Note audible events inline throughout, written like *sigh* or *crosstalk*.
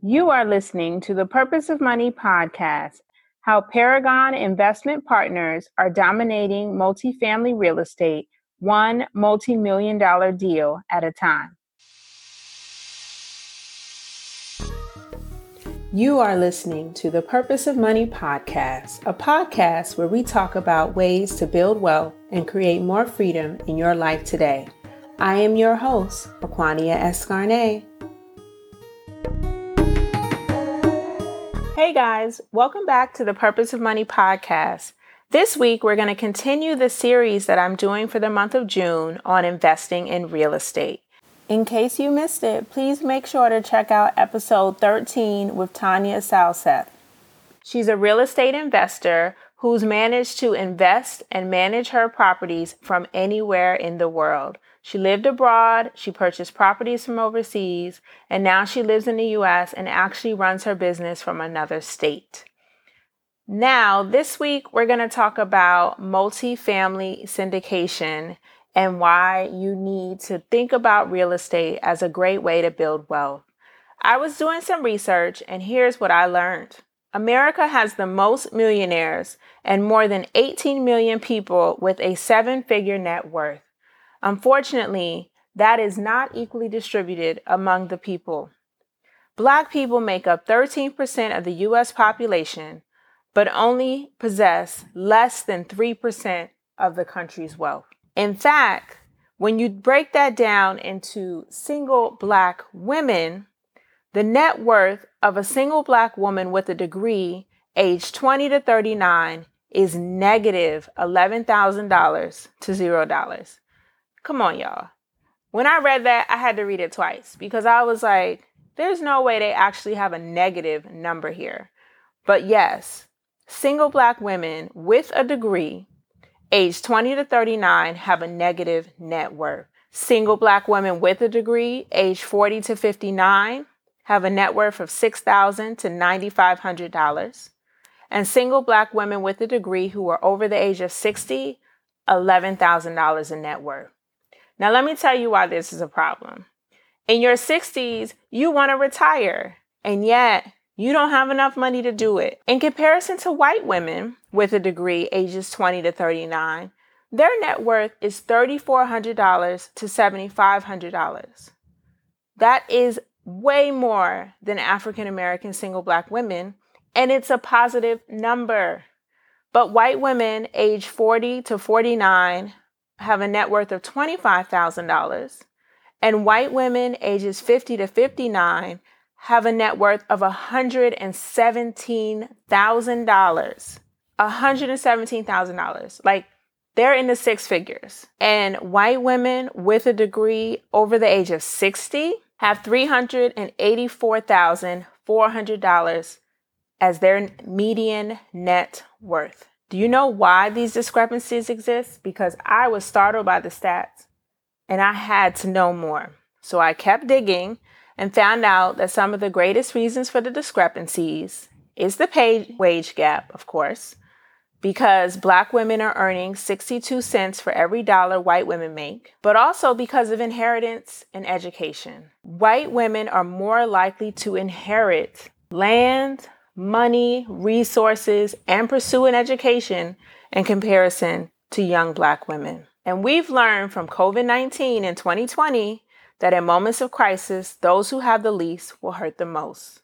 You are listening to the Purpose of Money podcast how Paragon Investment Partners are dominating multifamily real estate one multi million dollar deal at a time. You are listening to the Purpose of Money podcast, a podcast where we talk about ways to build wealth and create more freedom in your life today. I am your host, Aquania Escarnet. Hey guys, welcome back to the Purpose of Money podcast. This week, we're going to continue the series that I'm doing for the month of June on investing in real estate. In case you missed it, please make sure to check out episode 13 with Tanya Salseth. She's a real estate investor who's managed to invest and manage her properties from anywhere in the world. She lived abroad, she purchased properties from overseas, and now she lives in the US and actually runs her business from another state. Now, this week, we're going to talk about multifamily syndication and why you need to think about real estate as a great way to build wealth. I was doing some research, and here's what I learned America has the most millionaires and more than 18 million people with a seven figure net worth. Unfortunately, that is not equally distributed among the people. Black people make up 13% of the US population, but only possess less than 3% of the country's wealth. In fact, when you break that down into single black women, the net worth of a single black woman with a degree aged 20 to 39 is negative $11,000 to $0. Come on, y'all. When I read that, I had to read it twice because I was like, there's no way they actually have a negative number here. But yes, single black women with a degree, aged 20 to 39, have a negative net worth. Single black women with a degree, aged 40 to 59, have a net worth of 6,000 to $9,500. And single black women with a degree who are over the age of 60, $11,000 in net worth. Now, let me tell you why this is a problem. In your 60s, you want to retire, and yet you don't have enough money to do it. In comparison to white women with a degree, ages 20 to 39, their net worth is $3,400 to $7,500. That is way more than African American single black women, and it's a positive number. But white women age 40 to 49 have a net worth of $25,000, and white women ages 50 to 59 have a net worth of $117,000. $117,000. Like they're in the six figures. And white women with a degree over the age of 60 have $384,400 as their median net worth. Do you know why these discrepancies exist? Because I was startled by the stats and I had to know more. So I kept digging and found out that some of the greatest reasons for the discrepancies is the pay wage gap, of course, because black women are earning 62 cents for every dollar white women make, but also because of inheritance and education. White women are more likely to inherit land, money, resources, and pursue an education in comparison to young black women. And we've learned from COVID 19 in 2020 that in moments of crisis, those who have the least will hurt the most.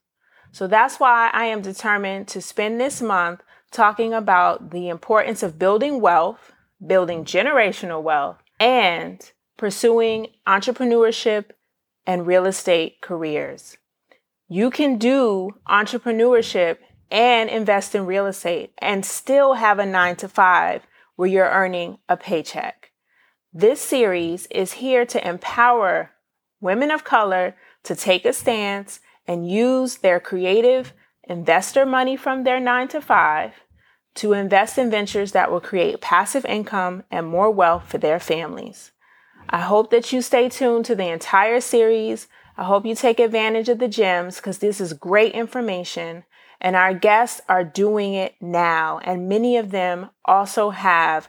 So that's why I am determined to spend this month talking about the importance of building wealth, building generational wealth, and pursuing entrepreneurship and real estate careers. You can do entrepreneurship and invest in real estate and still have a nine to five where you're earning a paycheck. This series is here to empower women of color to take a stance and use their creative investor money from their nine to five to invest in ventures that will create passive income and more wealth for their families. I hope that you stay tuned to the entire series I hope you take advantage of the gems because this is great information. And our guests are doing it now. And many of them also have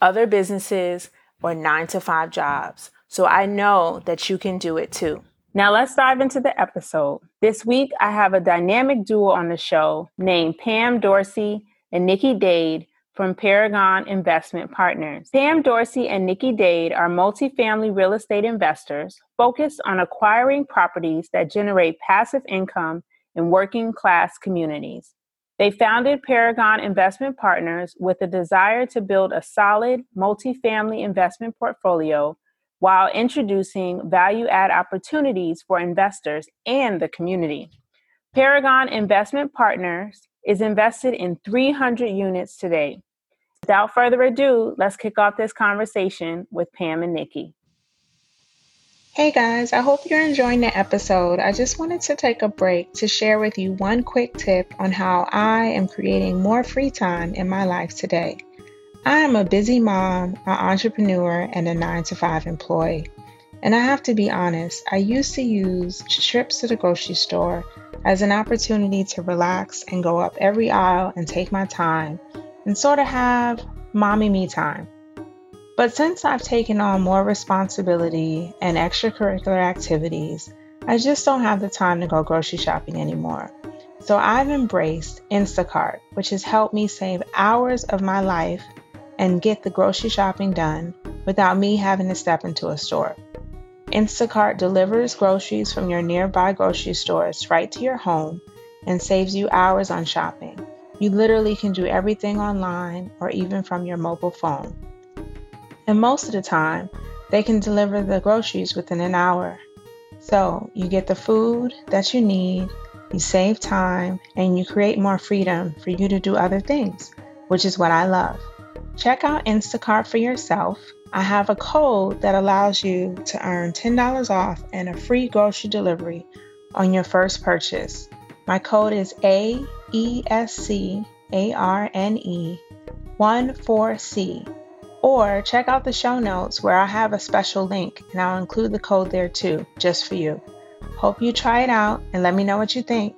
other businesses or nine to five jobs. So I know that you can do it too. Now let's dive into the episode. This week, I have a dynamic duo on the show named Pam Dorsey and Nikki Dade from Paragon Investment Partners. Pam Dorsey and Nikki Dade are multifamily real estate investors focused on acquiring properties that generate passive income in working class communities. They founded Paragon Investment Partners with a desire to build a solid multifamily investment portfolio while introducing value add opportunities for investors and the community. Paragon Investment Partners is invested in 300 units today. Without further ado, let's kick off this conversation with Pam and Nikki. Hey guys, I hope you're enjoying the episode. I just wanted to take a break to share with you one quick tip on how I am creating more free time in my life today. I am a busy mom, an entrepreneur, and a 9 to 5 employee. And I have to be honest, I used to use trips to the grocery store as an opportunity to relax and go up every aisle and take my time and sort of have mommy me time. But since I've taken on more responsibility and extracurricular activities, I just don't have the time to go grocery shopping anymore. So I've embraced Instacart, which has helped me save hours of my life and get the grocery shopping done without me having to step into a store. Instacart delivers groceries from your nearby grocery stores right to your home and saves you hours on shopping. You literally can do everything online or even from your mobile phone. And most of the time, they can deliver the groceries within an hour. So you get the food that you need, you save time, and you create more freedom for you to do other things, which is what I love. Check out Instacart for yourself. I have a code that allows you to earn $10 off and a free grocery delivery on your first purchase. My code is AESCARNE14C. Or check out the show notes where I have a special link and I'll include the code there too, just for you. Hope you try it out and let me know what you think.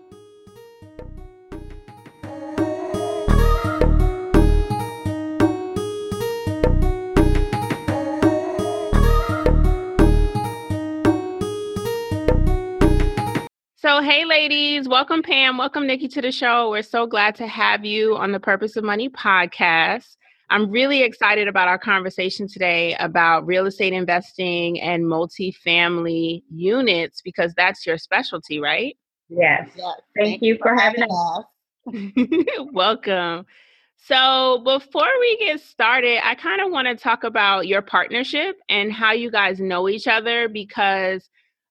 So, hey, ladies, welcome, Pam. Welcome, Nikki, to the show. We're so glad to have you on the Purpose of Money podcast. I'm really excited about our conversation today about real estate investing and multifamily units because that's your specialty, right? Yes. yes. Thank, Thank, you for having us. *laughs* welcome. So, before we get started, I kind of want to talk about your partnership and how you guys know each other because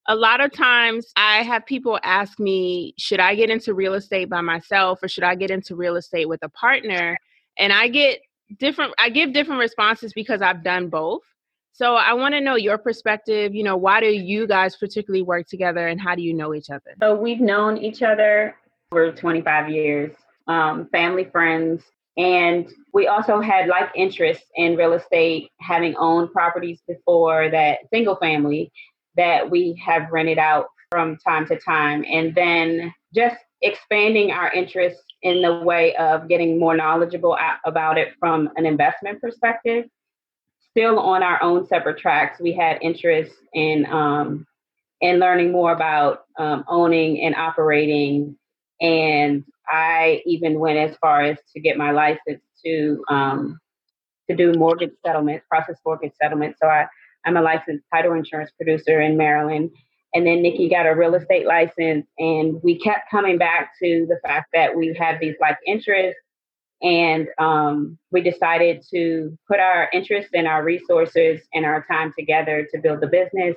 a lot of times I have people ask me, should I get into real estate by myself or should I get into real estate with a partner? And I get different, I give different responses because I've done both. So I want to know your perspective. You know, why do you guys particularly work together and how do you know each other? So we've known each other for 25 years, um, family friends. And we also had like interests in real estate, having owned properties before that single family that we have rented out from time to time. And then just expanding our interest in the way of getting more knowledgeable about it from an investment perspective. Still on our own separate tracks, we had interest in um, in learning more about um, owning and operating. And I even went as far as to get my license to um, to do mortgage settlements, process mortgage settlements. So I I'm a licensed title insurance producer in Maryland. And then Nikki got a real estate license, and we kept coming back to the fact that we had these like interests. And um, we decided to put our interests and our resources and our time together to build the business,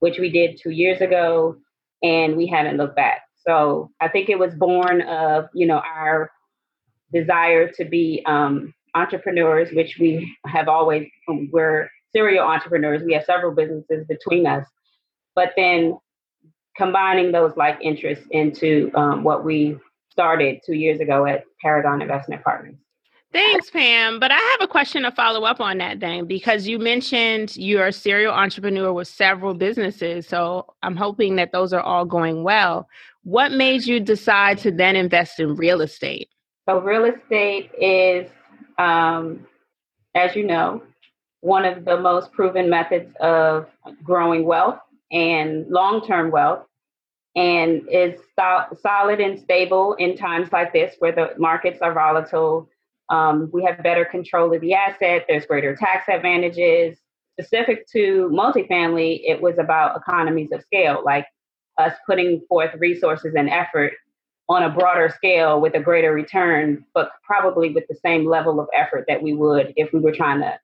which we did two years ago, and we haven't looked back. So I think it was born of you know our desire to be um, entrepreneurs, which we have always we're serial entrepreneurs. We have several businesses between us, but then combining those like interests into um, what we started two years ago at Paragon Investment Partners. Thanks, Pam. But I have a question to follow up on that, then, because you mentioned you're a serial entrepreneur with several businesses. So I'm hoping that those are all going well. What made you decide to then invest in real estate? So, real estate is, um, as you know, one of the most proven methods of growing wealth and long term wealth and is so- solid and stable in times like this where the markets are volatile. Um, we have better control of the asset, there's greater tax advantages. Specific to multifamily, it was about economies of scale, like us putting forth resources and effort on a broader scale with a greater return, but probably with the same level of effort that we would if we were trying to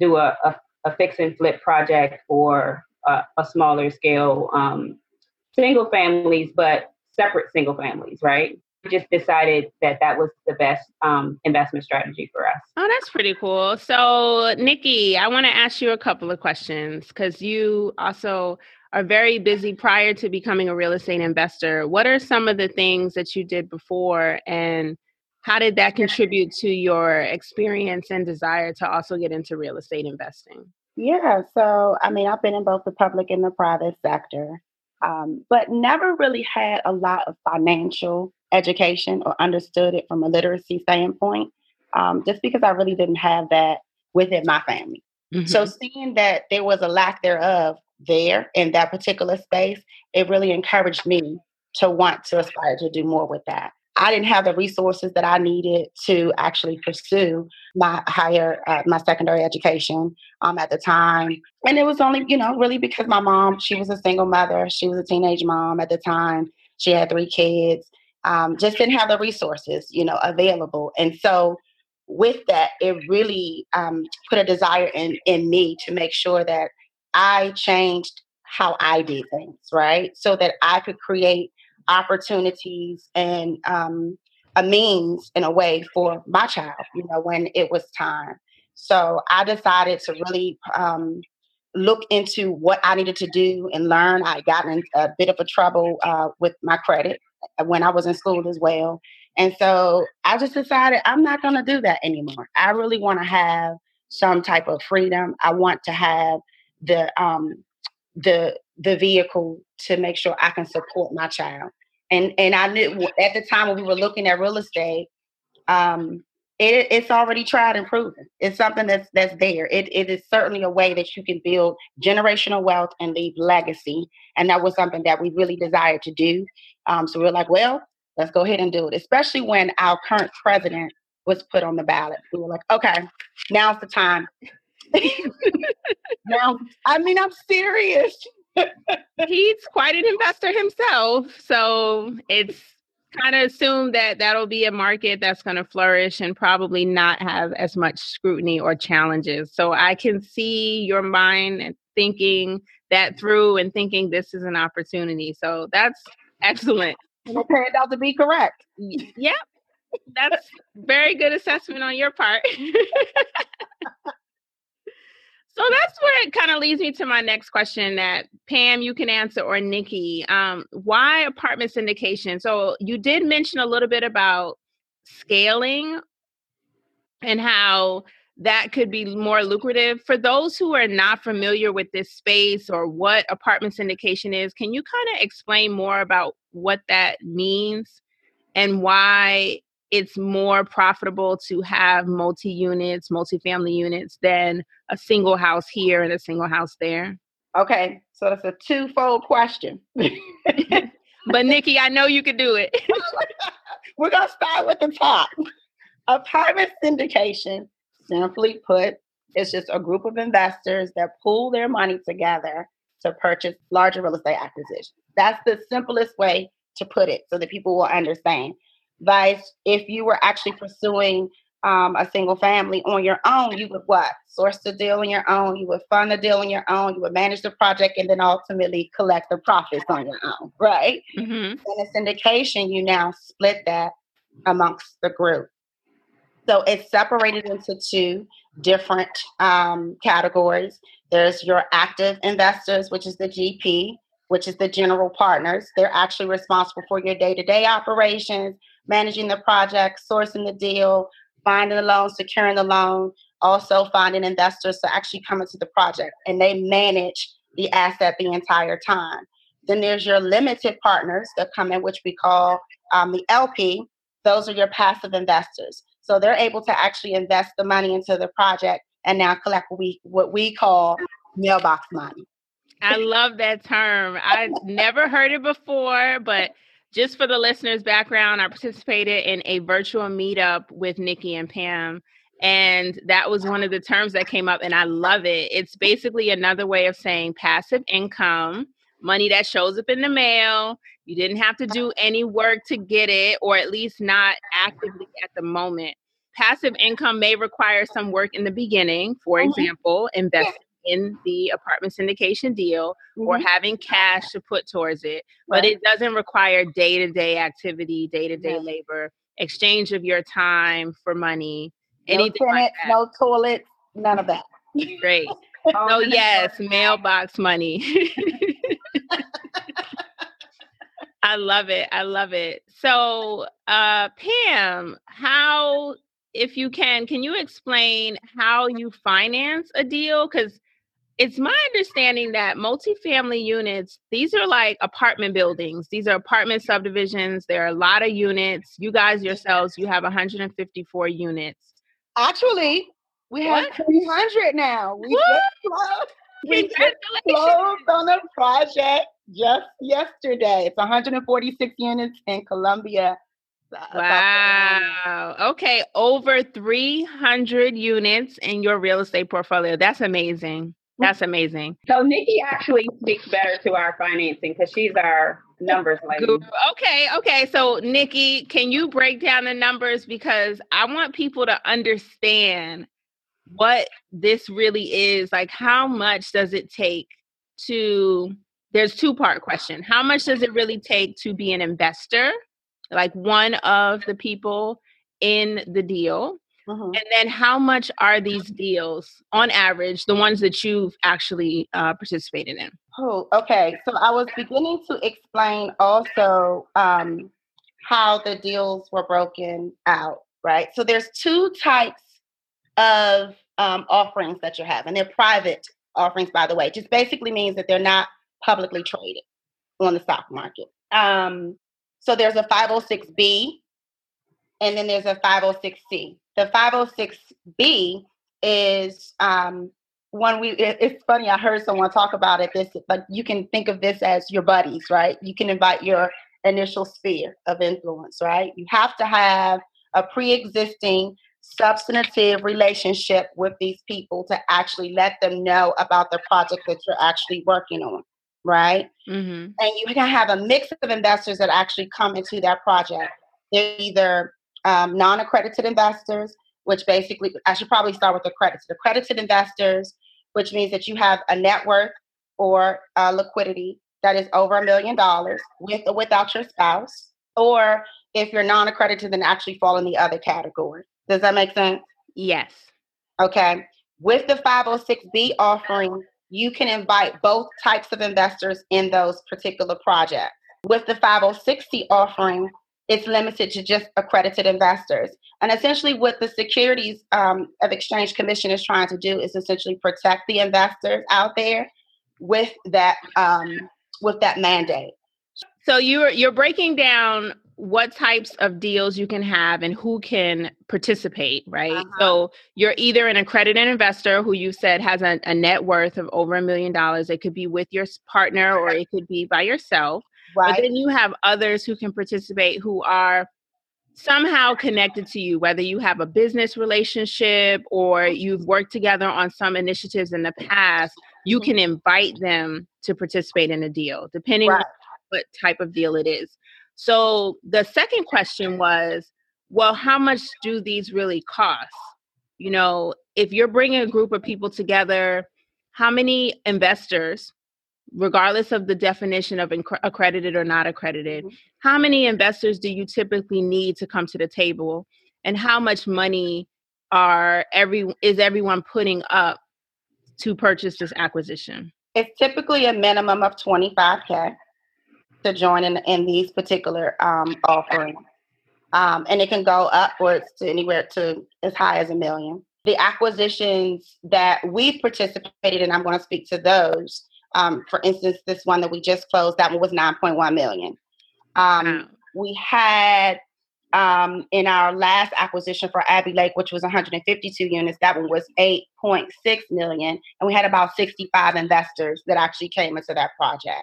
do a, a, a fix and flip project for a, a smaller scale um, single families, but separate single families, right? Just decided that that was the best um, investment strategy for us. Oh, that's pretty cool. So, Nikki, I want to ask you a couple of questions because you also are very busy prior to becoming a real estate investor. What are some of the things that you did before and how did that contribute to your experience and desire to also get into real estate investing? Yeah, so I mean, I've been in both the public and the private sector, um, but never really had a lot of financial education or understood it from a literacy standpoint, um, just because I really didn't have that within my family. Mm-hmm. So seeing that there was a lack thereof there in that particular space, it really encouraged me to want to aspire to do more with that. I didn't have the resources that I needed to actually pursue my higher, uh, my secondary education um, at the time. And it was only, you know, really because my mom, she was a single mother. She was a teenage mom at the time. She had three kids. Um, just didn't have the resources, you know, available. And so with that, it really um, put a desire in, in me to make sure that I changed how I did things, right? So that I could create opportunities and um, a means in a way for my child, you know, when it was time. So I decided to really um, look into what I needed to do and learn. I got in a bit of a trouble uh, with my credit uh, when I was in school as well. And so I just decided I'm not going to do that anymore. I really want to have some type of freedom. I want to have the um, the the vehicle to make sure I can support my child. And and I knew at the time when we were looking at real estate, um, it, it's already tried and proven. It's something that's that's there. It it is certainly a way that you can build generational wealth and leave legacy. And that was something that we really desired to do. Um, so we are like, well, let's go ahead and do it. Especially when our current president was put on the ballot. We were like, okay, now's the time. Now, I mean, I'm serious. *laughs* He's quite an investor himself. So it's kind of assumed that that'll be a market that's going to flourish and probably not have as much scrutiny or challenges. So I can see your mind thinking that through and thinking this is an opportunity. So that's excellent. And it turned out to be correct. Yep. That's very good assessment on your part. *laughs* So that's where it kind of leads me to my next question that Pam, you can answer, or Nikki. Um, why apartment syndication? So you did mention a little bit about scaling and how that could be more lucrative. For those who are not familiar with this space or what apartment syndication is, can you kind of explain more about what that means and why it's more profitable to have multi units, multi-family units than a single house here and a single house there? Okay, so that's a twofold question. *laughs* but Nikki, I know you can do it. *laughs* We're gonna start with the top. Apartment syndication, simply put, is just a group of investors that pool their money together to purchase larger real estate acquisitions. That's the simplest way to put it so that people will understand. Vice, if you were actually pursuing um, a single family on your own, you would what? Source the deal on your own. You would fund the deal on your own. You would manage the project and then ultimately collect the profits on your own, right? Mm-hmm. In a syndication, you now split that amongst the group. So it's separated into two different um, categories. There's your active investors, which is the GP, which is the general partners. They're actually responsible for your day to day operations, managing the project, sourcing the deal, finding the loan, securing the loan, also finding investors to actually come into the project. And they manage the asset the entire time. Then there's your limited partners that come in, which we call um, the LP. Those are your passive investors. So they're able to actually invest the money into the project and now collect what we, what we call mailbox money. I love that term. I never heard it before, but just for the listeners' background, I participated in a virtual meetup with Nikki and Pam. And that was one of the terms that came up, and I love it. It's basically another way of saying passive income, money that shows up in the mail. You didn't have to do any work to get it, or at least not actively at the moment. Passive income may require some work in the beginning, for mm-hmm. example, investing in the apartment syndication deal mm-hmm. or having cash to put towards it, but it doesn't require day to day activity, day to day labor, exchange of your time for money, no anything tenant, like no toilet, none of that. Great. *laughs* oh yes, mailbox money. *laughs* I love it. I love it. So, uh, Pam, how, if you can, can you explain how you finance a deal? Because it's my understanding that multifamily units, these are like apartment buildings. These are apartment subdivisions. There are a lot of units. You guys yourselves, you have 154 units. Actually, we what? have 300 now. We what? just closed. We just closed on a project just yesterday. It's 146 units in Columbia. Wow. Okay. Over 300 units in your real estate portfolio. That's amazing. That's amazing. So Nikki actually speaks better to our financing because she's our numbers lady. Okay, okay. So Nikki, can you break down the numbers because I want people to understand what this really is. Like, how much does it take to? There's two part question. How much does it really take to be an investor, like one of the people in the deal? Mm-hmm. And then how much are these deals on average, the ones that you've actually uh, participated in? Oh, okay. So I was beginning to explain also um, how the deals were broken out, right? So there's two types of um, offerings that you have, and they're private offerings, by the way. It just basically means that they're not publicly traded on the stock market. Um, so there's a 506B, and then there's a 506C. The 506B is um, one we. It, it's funny. I heard someone talk about it. This like you can think of this as your buddies, right? You can invite your initial sphere of influence, right? You have to have a pre-existing substantive relationship with these people to actually let them know about the project that you're actually working on right mm-hmm. and you can have a mix of investors that actually come into that project they're either um, non-accredited investors, which basically I should probably start with accredited. Accredited investors, which means that you have a net worth or uh, liquidity that is over a million dollars with or without your spouse, or if you're non-accredited, then actually fall in the other category. Does that make sense? Yes. Okay. With the 506B offering, you can invite both types of investors in those particular projects. With the 506C offering, it's limited to just accredited investors. And essentially, what the Securities um, of Exchange Commission is trying to do is essentially protect the investors out there with that um, with that mandate. So you're you're breaking down what types of deals you can have and who can participate, right? Uh-huh. So you're either an accredited investor who you said has a, a net worth of over a million dollars. It could be with your partner or it could be by yourself. Right. But then you have others who can participate who are somehow connected to you, whether you have a business relationship or you've worked together on some initiatives in the past, you mm-hmm. can invite them to participate in a deal, depending right. on what type of deal it is. So the second question was, well, how much do these really cost? You know, if you're bringing a group of people together, how many investors regardless of the definition of inc- accredited or not accredited, mm-hmm. how many investors do you typically need to come to the table, and how much money are every is everyone putting up to purchase this acquisition? It's typically a minimum of twenty five k to join in in these particular um, offerings, um, and it can go upwards to anywhere to as high as a million. The acquisitions that we've participated in, I'm going to speak to those um, for instance, this one that we just closed, that one was 9.1 million. Um, wow. We had Um, in our last acquisition for Abbey Lake, which was 152 units, that one was 8.6 million, and we had about 65 investors that actually came into that project.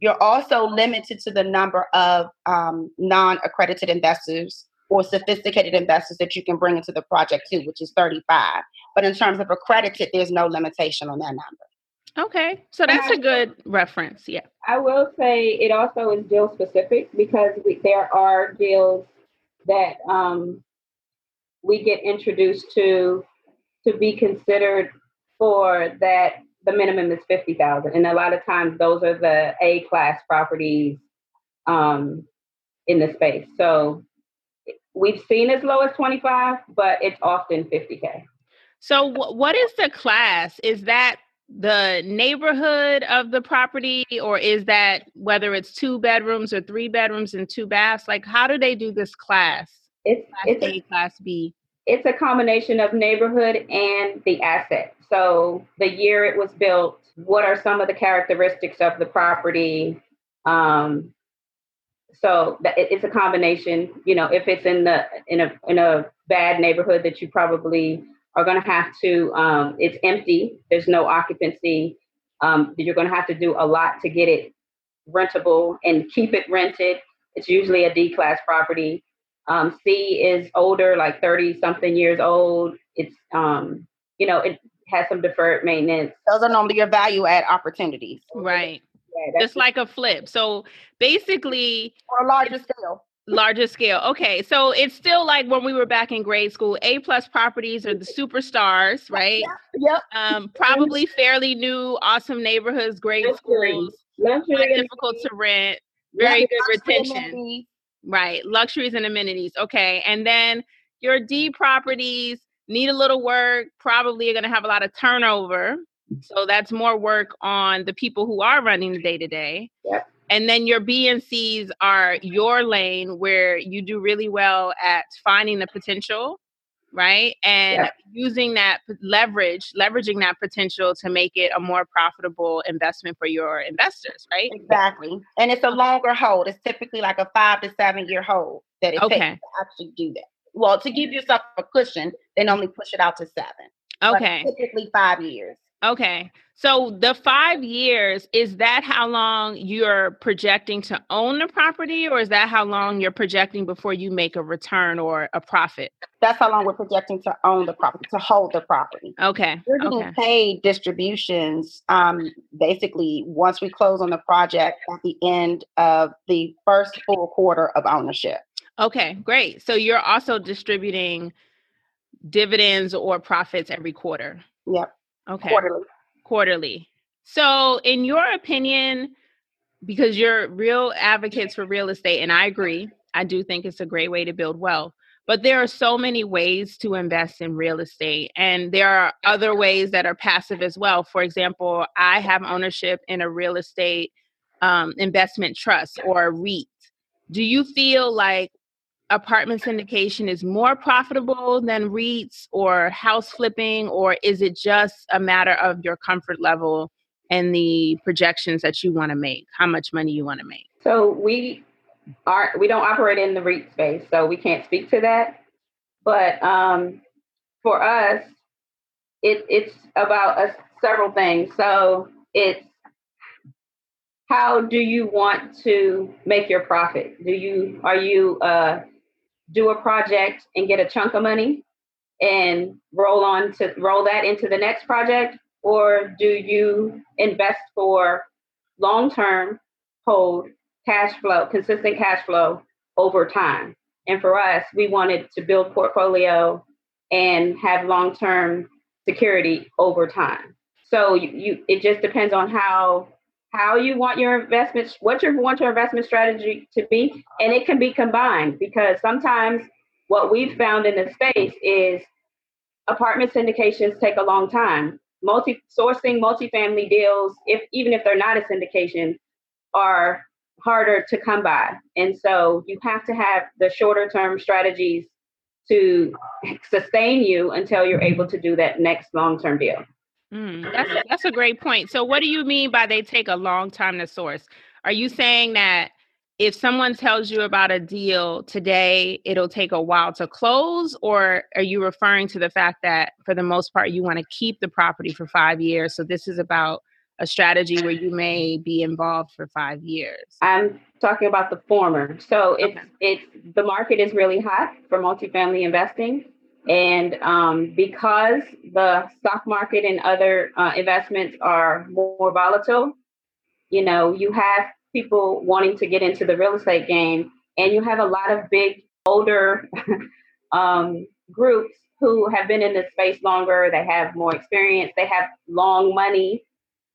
You're also limited to the number of um, non-accredited investors or sophisticated investors that you can bring into the project too, which is 35. But in terms of accredited, there's no limitation on that number. Okay, so that's a good reference. Yeah. I will say it also is deal specific because we, there are deals that um, we get introduced to to be considered for that the minimum is 50,000 and a lot of times those are the A class properties um, in the space. So we've seen as low as 25, but it's often 50k. So what is the class? Is that the neighborhood of the property or is that whether it's two bedrooms or three bedrooms and two baths? Like how do they do this class? It's class it's a, a class b? it's a combination of neighborhood and the asset. So the year it was built what are some of the characteristics of the property? Um so it's a combination. You know if it's in the in a in a bad neighborhood that you probably are going to have to, um, it's empty, there's no occupancy. Um, you're going to have to do a lot to get it rentable and keep it rented. It's usually a D class property. Um, C is older, like 30 something years old. It's, um, you know, it has some deferred maintenance. Those are normally your value add opportunities. Right. Yeah, Just like a flip. So basically, or a larger scale larger scale. Okay so it's still like when we were back in grade school a plus properties are the superstars right? yep, um *laughs* probably fairly new awesome neighborhoods great schools difficult to rent very good retention. right luxuries and amenities okay and then your d properties need a little work probably are going to have a lot of turnover so that's more work on the people who are running the day to day and then your B and C's are your lane where you do really well at finding the potential, right? And yeah. using that leverage, leveraging that potential to make it a more profitable investment for your investors, right? Exactly. And it's a longer hold. It's typically like a five to seven year hold that it okay. takes to actually do that. Well, to give yourself a cushion, then only push it out to seven. Okay. typically five years. Okay. So the five years, is that how long you're projecting to own the property, or is that how long you're projecting before you make a return or a profit? That's how long we're projecting to own the property, to hold the property. Okay. We're getting okay. paid distributions um, basically once we close on the project at the end of the first full quarter of ownership. Okay, great. So you're also distributing dividends or profits every quarter. Yep. Okay. Quarterly. Quarterly. So, in your opinion, because you're real advocates for real estate, and I agree, I do think it's a great way to build wealth. But there are so many ways to invest in real estate, and there are other ways that are passive as well. For example, I have ownership in a real estate um, investment trust or a REIT. Do you feel like apartment syndication is more profitable than REITs or house flipping, or is it just a matter of your comfort level and the projections that you want to make, how much money you want to make? So we are we don't operate in the REIT space, so we can't speak to that. But um, for us, it, it's about several things. So it's how do you want to make your profit? Do you are you uh, do a project and get a chunk of money and roll on to roll that into the next project? Or do you invest for long term hold cash flow consistent cash flow over time? And for us we wanted to build portfolio and have long term security over time. So you, you it just depends on how how you want your investment, what you want your investment strategy to be, and it can be combined because sometimes what we've found in the space is apartment syndications take a long time. Multi sourcing multifamily deals, if even if they're not a syndication, are harder to come by. And so you have to have the shorter term strategies to sustain you until you're able to do that next long term deal. Mm, that's that's a great point. So, what do you mean by they take a long time to source? Are you saying that if someone tells you about a deal today, it'll take a while to close, or are you referring to the fact that for the most part you want to keep the property for five years? So this is about a strategy where you may be involved for five years? I'm talking about the former. So it's okay. it's the market is really hot for multifamily investing. And um, because the stock market and other uh, investments are more volatile, you know, you have people wanting to get into the real estate game, and you have a lot of big, older *laughs* um, groups who have been in this space longer. They have more experience. They have long money,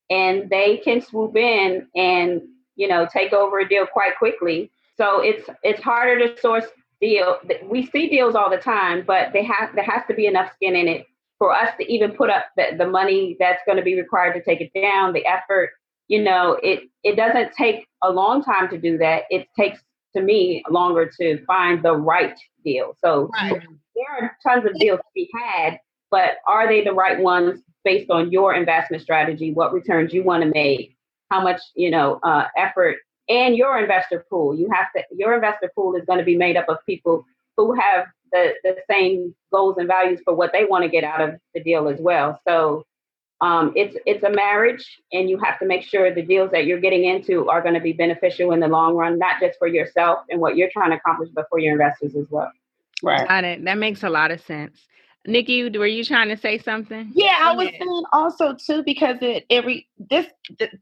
and they can swoop in and you know take over a deal quite quickly. So it's it's harder to source deal. We see deals all the time, but they have there has to be enough skin in it for us to even put up the, the money that's going to be required to take it down, the effort. You know, it it doesn't take a long time to do that. It takes to me longer to find the right deal. So right. there are tons of deals to be had, but are they the right ones based on your investment strategy, what returns you want to make, how much you know uh, effort and your investor pool. You have to your investor pool is going to be made up of people who have the, the same goals and values for what they want to get out of the deal as well. So um, it's it's a marriage, and you have to make sure the deals that you're getting into are going to be beneficial in the long run, not just for yourself and what you're trying to accomplish, but for your investors as well. Right. Got it. That makes a lot of sense. Nikki, were you trying to say something? Yeah, I was saying also too because it every this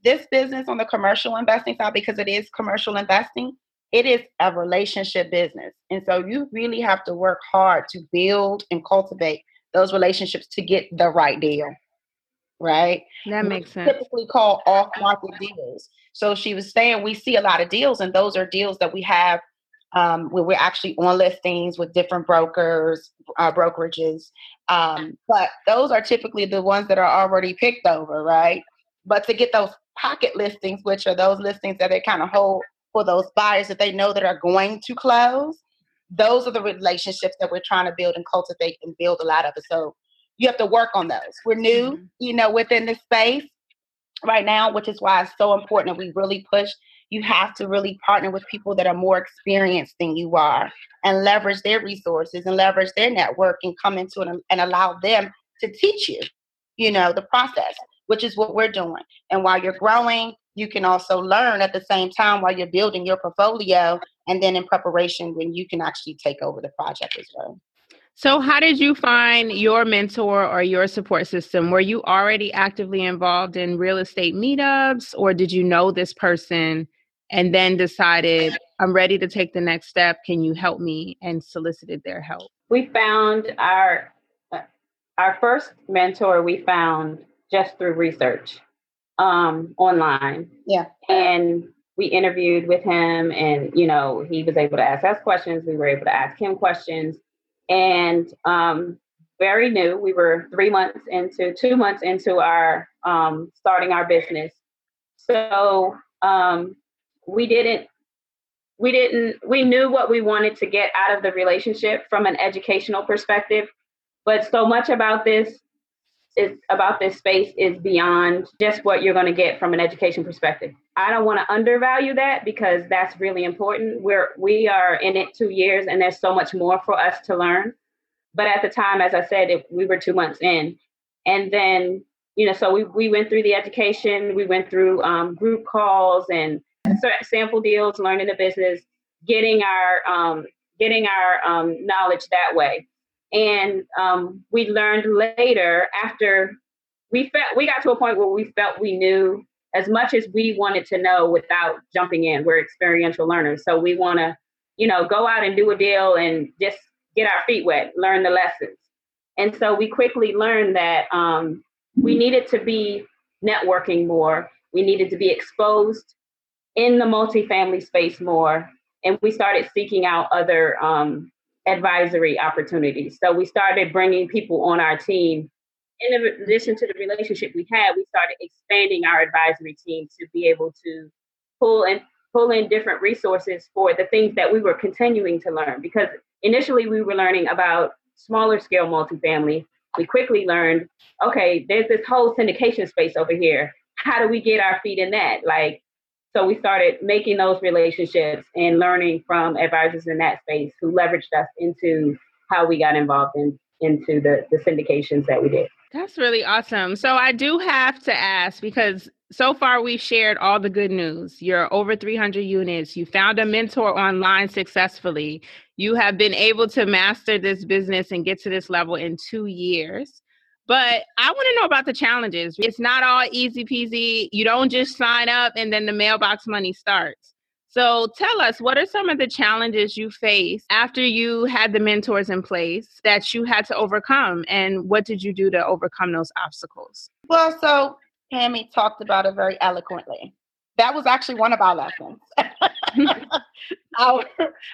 this business on the commercial investing side because it is commercial investing, it is a relationship business, and so you really have to work hard to build and cultivate those relationships to get the right deal. Right. That makes sense. Typically called off market deals. So she was saying we see a lot of deals, and those are deals that we have um, where we're actually on listings with different brokers, uh, brokerages. Um, but those are typically the ones that are already picked over, right? But to get those pocket listings, which are those listings that they kind of hold for those buyers that they know that are going to close, those are the relationships that we're trying to build and cultivate and build a lot of it. So you have to work on those. We're new, mm-hmm. you know, within the space right now, which is why it's so important that we really push you have to really partner with people that are more experienced than you are and leverage their resources and leverage their network and come into it and, allow them to teach you, you know, the process, which is what we're doing. And while you're growing, you can also learn at the same time while you're building your portfolio and then in preparation when you can actually take over the project as well. So, how did you find your mentor or your support system? Were you already actively involved in real estate meetups, or did you know this person and then decided I'm ready to take the next step. Can you help me? And solicited their help. We found our uh, our first mentor. We found just through research um, online. Yeah, and we interviewed with him, and you know he was able to ask us questions. We were able to ask him questions, and um, very new. We were three months into, two months into our um, starting our business. So um, we didn't we didn't we knew what we wanted to get out of the relationship from an educational perspective but so much about this is about this space is beyond just what you're going to get from an education perspective. I don't want to undervalue that because that's really important. We're we are in it two years and there's so much more for us to learn. But at the time as i said it, we were two months in. And then you know so we, we went through the education we went through um, group calls and sample deals, learning the business, getting our um, getting our um, knowledge that way. And um, we learned later after we felt we got to a point where we felt we knew as much as we wanted to know without jumping in. We're experiential learners, so we want to, you know, go out and do a deal and just get our feet wet, learn the lessons. And so we quickly learned that um, we needed to be networking more. We needed to be exposed in the multifamily space more, and we started seeking out other um, advisory opportunities. So we started bringing people on our team. In addition to the relationship we had, we started expanding our advisory team to be able to pull and pull in different resources for the things that we were continuing to learn. Because initially we were learning about smaller scale multifamily. We quickly learned, okay, there's this whole syndication space over here. How do we get our feet in that? Like So we started making those relationships and learning from advisors in that space who leveraged us into how we got involved in into the, the syndications that we did. That's really awesome. So I do have to ask because so far we've shared all the good news. You're over 300 units. You found a mentor online successfully. You have been able to master this business and get to this level in two years. But I want to know about the challenges. It's not all easy peasy. You don't just sign up and then the mailbox money starts. So tell us, what are some of the challenges you faced after you had the mentors in place that you had to overcome? And what did you do to overcome those obstacles? Well, so Pammy talked about it very eloquently. That was actually one of our lessons. *laughs* *laughs* our,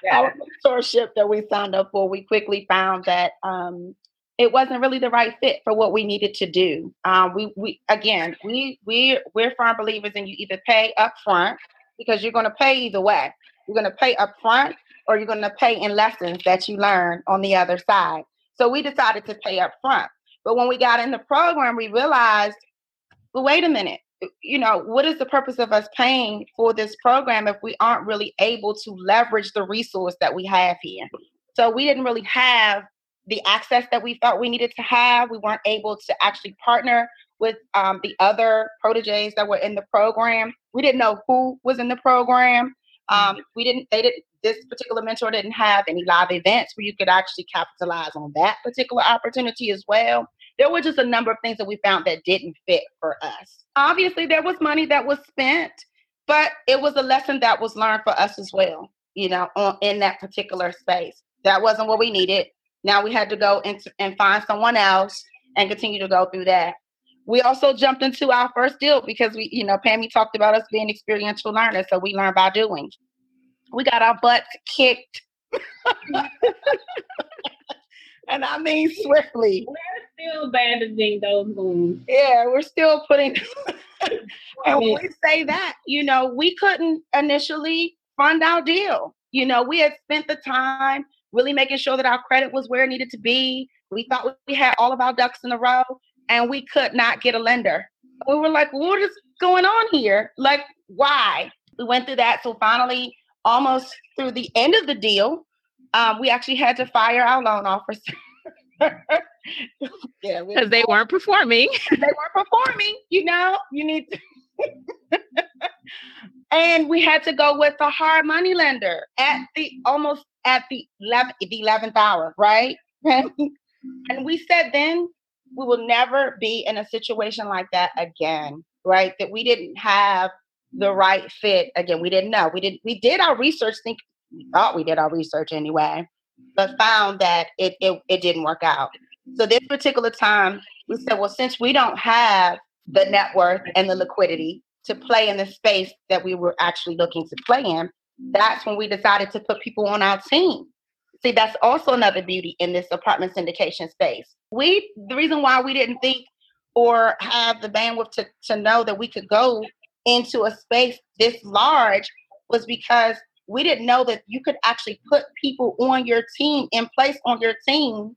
yeah. our mentorship that we signed up for, we quickly found that um, it wasn't really the right fit for what we needed to do. Um, we, we again, we we we're firm believers in you either pay up front because you're going to pay either way. You're going to pay up front or you're going to pay in lessons that you learn on the other side. So we decided to pay up front. But when we got in the program, we realized, well, wait a minute. You know, what is the purpose of us paying for this program if we aren't really able to leverage the resource that we have here? So we didn't really have the access that we felt we needed to have. We weren't able to actually partner with um, the other proteges that were in the program. We didn't know who was in the program. Um, mm-hmm. we didn't. They didn't. This particular mentor didn't have any live events where you could actually capitalize on that particular opportunity as well. There were just a number of things that we found that didn't fit for us. Obviously, there was money that was spent, but it was a lesson that was learned for us as well. You know, on, in that particular space, that wasn't what we needed. Now we had to go into, and find someone else and continue to go through that. We also jumped into our first deal because we, you know, Pammy talked about us being experiential learners, so we learn by doing. We got our butts kicked. *laughs* and I mean swiftly. We're still bandaging those wounds. Yeah, we're still putting. *laughs* and when we say that, you know, we couldn't initially fund our deal. You know, we had spent the time really making sure that our credit was where it needed to be. We thought we had all of our ducks in a row and we could not get a lender. We were like, what is going on here? Like, why? We went through that. So finally, almost through the end of the deal, um, we actually had to fire our loan officer. *laughs* yeah, because *laughs* they weren't performing. *laughs* they weren't performing. You know, you need to. And we had to go with the hard money lender at the almost at the 11th, the 11th hour, right? and we said then we will never be in a situation like that again, right? That we didn't have the right fit again. We didn't know. We did we did our research, think we thought we did our research anyway, but found that it it, it didn't work out. So this particular time we said, well, since we don't have the net worth and the liquidity to play in the space that we were actually looking to play in, that's when we decided to put people on our team. See, that's also another beauty in this apartment syndication space. We the reason why we didn't think or have the bandwidth to, to know that we could go into a space this large was because we didn't know that you could actually put people on your team in place on your team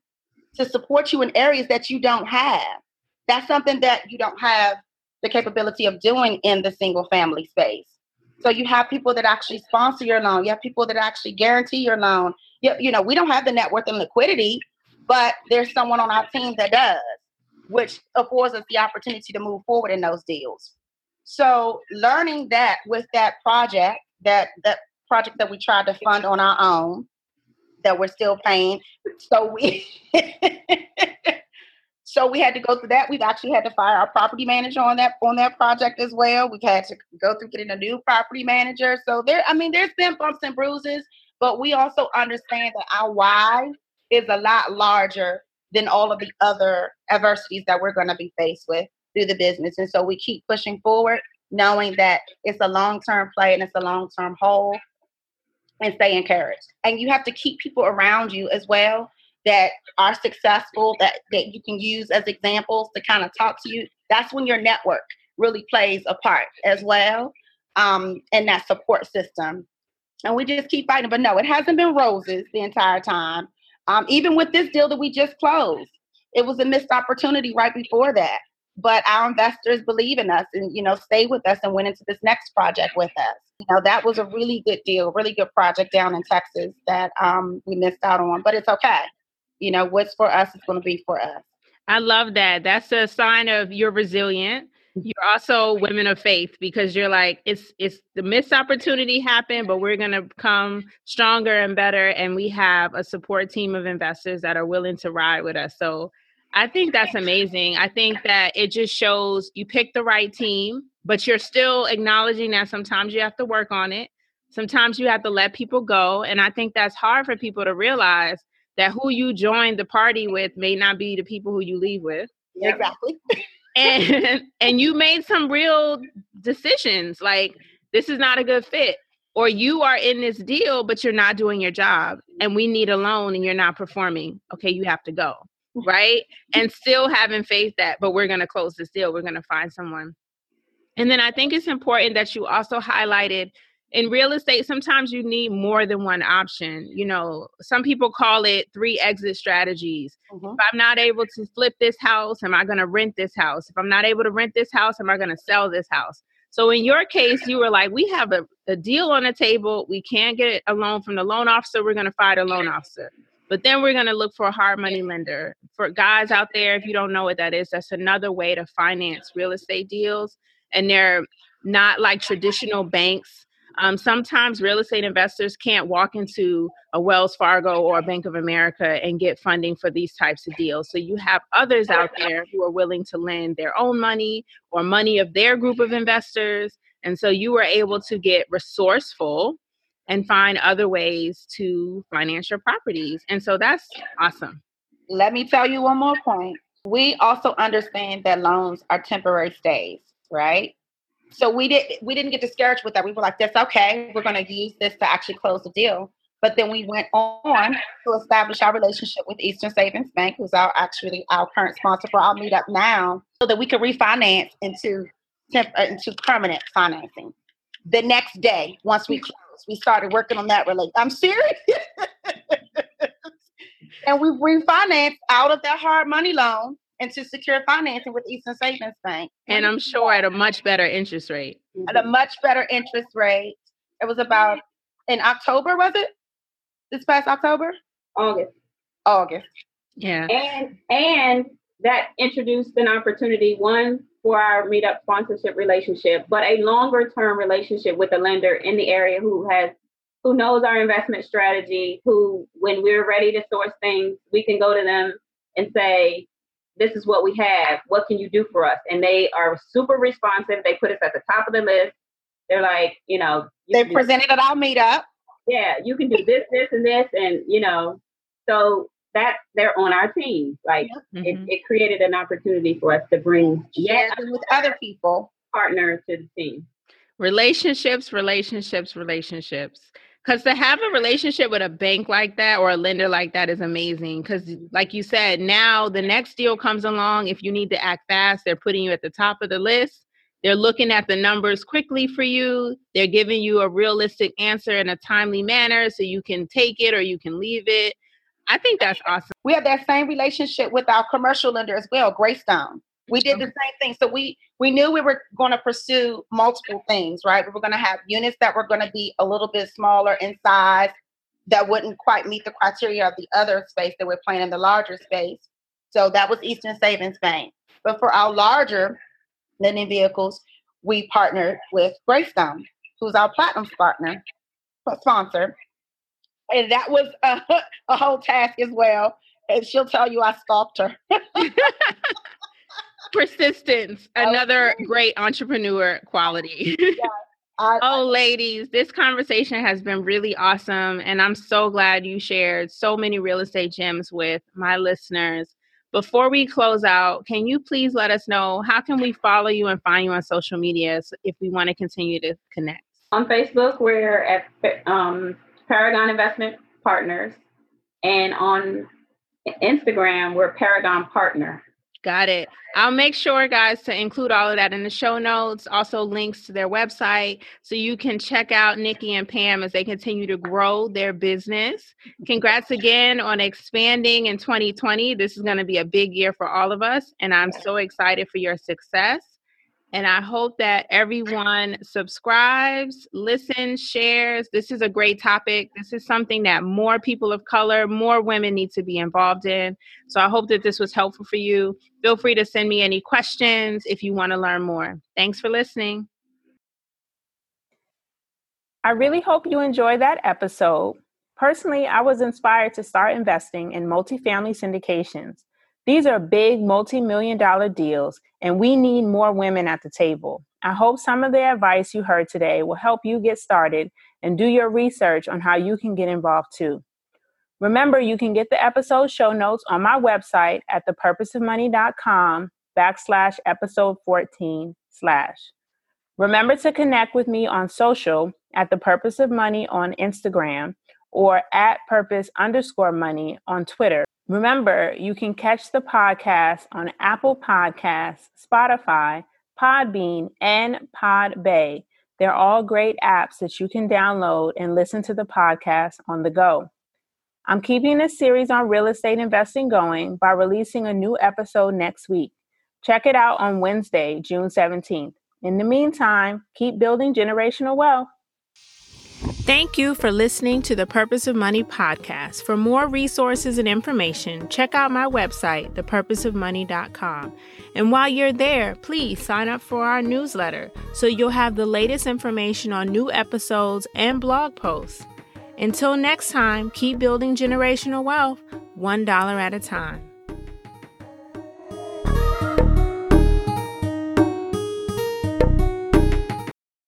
to support you in areas that you don't have. That's something that you don't have the capability of doing in the single family space. So you have people that actually sponsor your loan. You have people that actually guarantee your loan. You, you know, we don't have the net worth and liquidity, but there's someone on our team that does, which affords us the opportunity to move forward in those deals. So learning that with that project, that that project that we tried to fund on our own, that we're still paying. So we *laughs* So we had to go through that. We've actually had to fire our property manager on that on that project as well. We've had to go through getting a new property manager. So there, I mean, there's been bumps and bruises, but we also understand that our why is a lot larger than all of the other adversities that we're going to be faced with through the business. And so we keep pushing forward, knowing that it's a long term play and it's a long term whole, and stay encouraged. And you have to keep people around you as well that are successful that that you can use as examples to kind of talk to you that's when your network really plays a part as well um, in that support system. And we just keep fighting but no it hasn't been roses the entire time. Um, even with this deal that we just closed it was a missed opportunity right before that. But our investors believe in us and you know stay with us and went into this next project with us. You know that was a really good deal really good project down in texas that um, we missed out on but it's okay you know what's for us is going to be for us. I love that. That's a sign of you're resilient. Mm-hmm. You're also women of faith because you're like it's it's the missed opportunity happened but we're going to come stronger and better and we have a support team of investors that are willing to ride with us. So i think that's amazing. I think that it just shows you pick the right team but you're still acknowledging that sometimes you have to work on it. Sometimes you have to let people go and i think that's hard for people to realize that who you join the party with may not be the people who you leave with. Exactly. And *laughs* and you made some real decisions like this is not a good fit or you are in this deal but you're not doing your job and we need a loan and you're not performing. Okay you have to go *laughs* right? And still having faith that but we're going to close this deal. We're going to find someone. And then i think it's important that you also highlighted in real estate sometimes you need more than one option you know some people call it three exit strategies. Mm-hmm. if i'm not able to flip this house am i going to rent this house? If i'm not able to rent this house am i going to sell this house? So in your case you were like we have a, a deal on the table. We can't get a loan from the loan officer. We're going to find a loan officer. But then we're going to look for a hard money lender. For guys out there if you don't know what that is that's another way to finance real estate deals. And they're not like traditional banks um, sometimes real estate investors can't walk into a Wells Fargo or a Bank of America and get funding for these types of deals. So you have others out there who are willing to lend their own money or money of their group of investors. And so you were able to get resourceful and find other ways to finance your properties. And so that's awesome. Let me tell you one more point. We also understand that loans are temporary stays, right? So we didn't we didn't get discouraged with that. We were like, that's okay. We're going to use this to actually close the deal. But then we went on to establish our relationship with Eastern Savings Bank, who's our actually our current sponsor for our meetup now, so that we could refinance into temp, uh, into permanent financing. The next day, once we closed, we started working on that relationship. I'm serious. *laughs* and we refinanced out of that hard money loan and to secure financing with Eastern Savings Bank. And I'm sure at a much better interest rate. At a much better interest rate. It was about in October, was it? This past October? August. August. Yeah. And and that introduced an opportunity, one for our meetup sponsorship relationship, but a longer term relationship with a lender in the area who has who knows our investment strategy, who when we're ready to source things, we can go to them and say, this is what we have. What can you do for us? And they are super responsive. They put us at the top of the list. They're like, you know, you they presented at our meetup. Yeah, you can do this, this, and this, and you know, so that they're on our team. Like mm-hmm. it, it, created an opportunity for us to bring yeah with other people partner to the team. Relationships, relationships, relationships. Because to have a relationship with a bank like that or a lender like that is amazing. Because, like you said, now the next deal comes along. If you need to act fast, they're putting you at the top of the list. They're looking at the numbers quickly for you. They're giving you a realistic answer in a timely manner so you can take it or you can leave it. I think that's awesome. We have that same relationship with our commercial lender as well, Greystone. We did the same thing. So we we knew we were going to pursue multiple things, right? We were going to have units that were going to be a little bit smaller in size that wouldn't quite meet the criteria of the other space that we're playing in the larger space. So that was Eastern Savings Bank. But for our larger lending vehicles, we partnered with Greystone, who's our platinum partner sponsor. And that was *laughs* a, a whole task as well. And she'll tell you I stalked her. *laughs* Persistence, another great entrepreneur quality. *laughs* I, oh, ladies, this conversation has been really awesome. And I'm so glad you shared so many real estate gems with my listeners. Before we close out, can you please let us know how can we follow you and find you on social media if we want to continue to connect? On Facebook, we're at um, Paragon Investment Partners. And on Instagram, we're Paragon Partner. Got it. I'll make sure, guys, to include all of that in the show notes. Also, links to their website so you can check out Nikki and Pam as they continue to grow their business. Congrats again on expanding in 2020. This is going to be a big year for all of us, and I'm so excited for your success. And I hope that everyone subscribes, listens, shares. This is a great topic. This is something that more people of color, more women need to be involved in. So I hope that this was helpful for you. Feel free to send me any questions if you want to learn more. Thanks for listening. I really hope you enjoyed that episode. Personally, I was inspired to start investing in multifamily syndications. These are big multi million dollar deals, and we need more women at the table. I hope some of the advice you heard today will help you get started and do your research on how you can get involved too. Remember, you can get the episode show notes on my website at thepurposeofmoney.com backslash episode 14 slash. Remember to connect with me on social at the purpose of money on Instagram or at purpose underscore money on Twitter. Remember, you can catch the podcast on Apple Podcasts, Spotify, Podbean, and Podbay. They're all great apps that you can download and listen to the podcast on the go. I'm keeping this series on real estate investing going by releasing a new episode next week. Check it out on Wednesday, June 17th. In the meantime, keep building generational wealth. Thank you for listening to the Purpose of Money podcast. For more resources and information, check out my website, thepurposeofmoney.com. And while you're there, please sign up for our newsletter so you'll have the latest information on new episodes and blog posts. Until next time, keep building generational wealth, $1 at a time.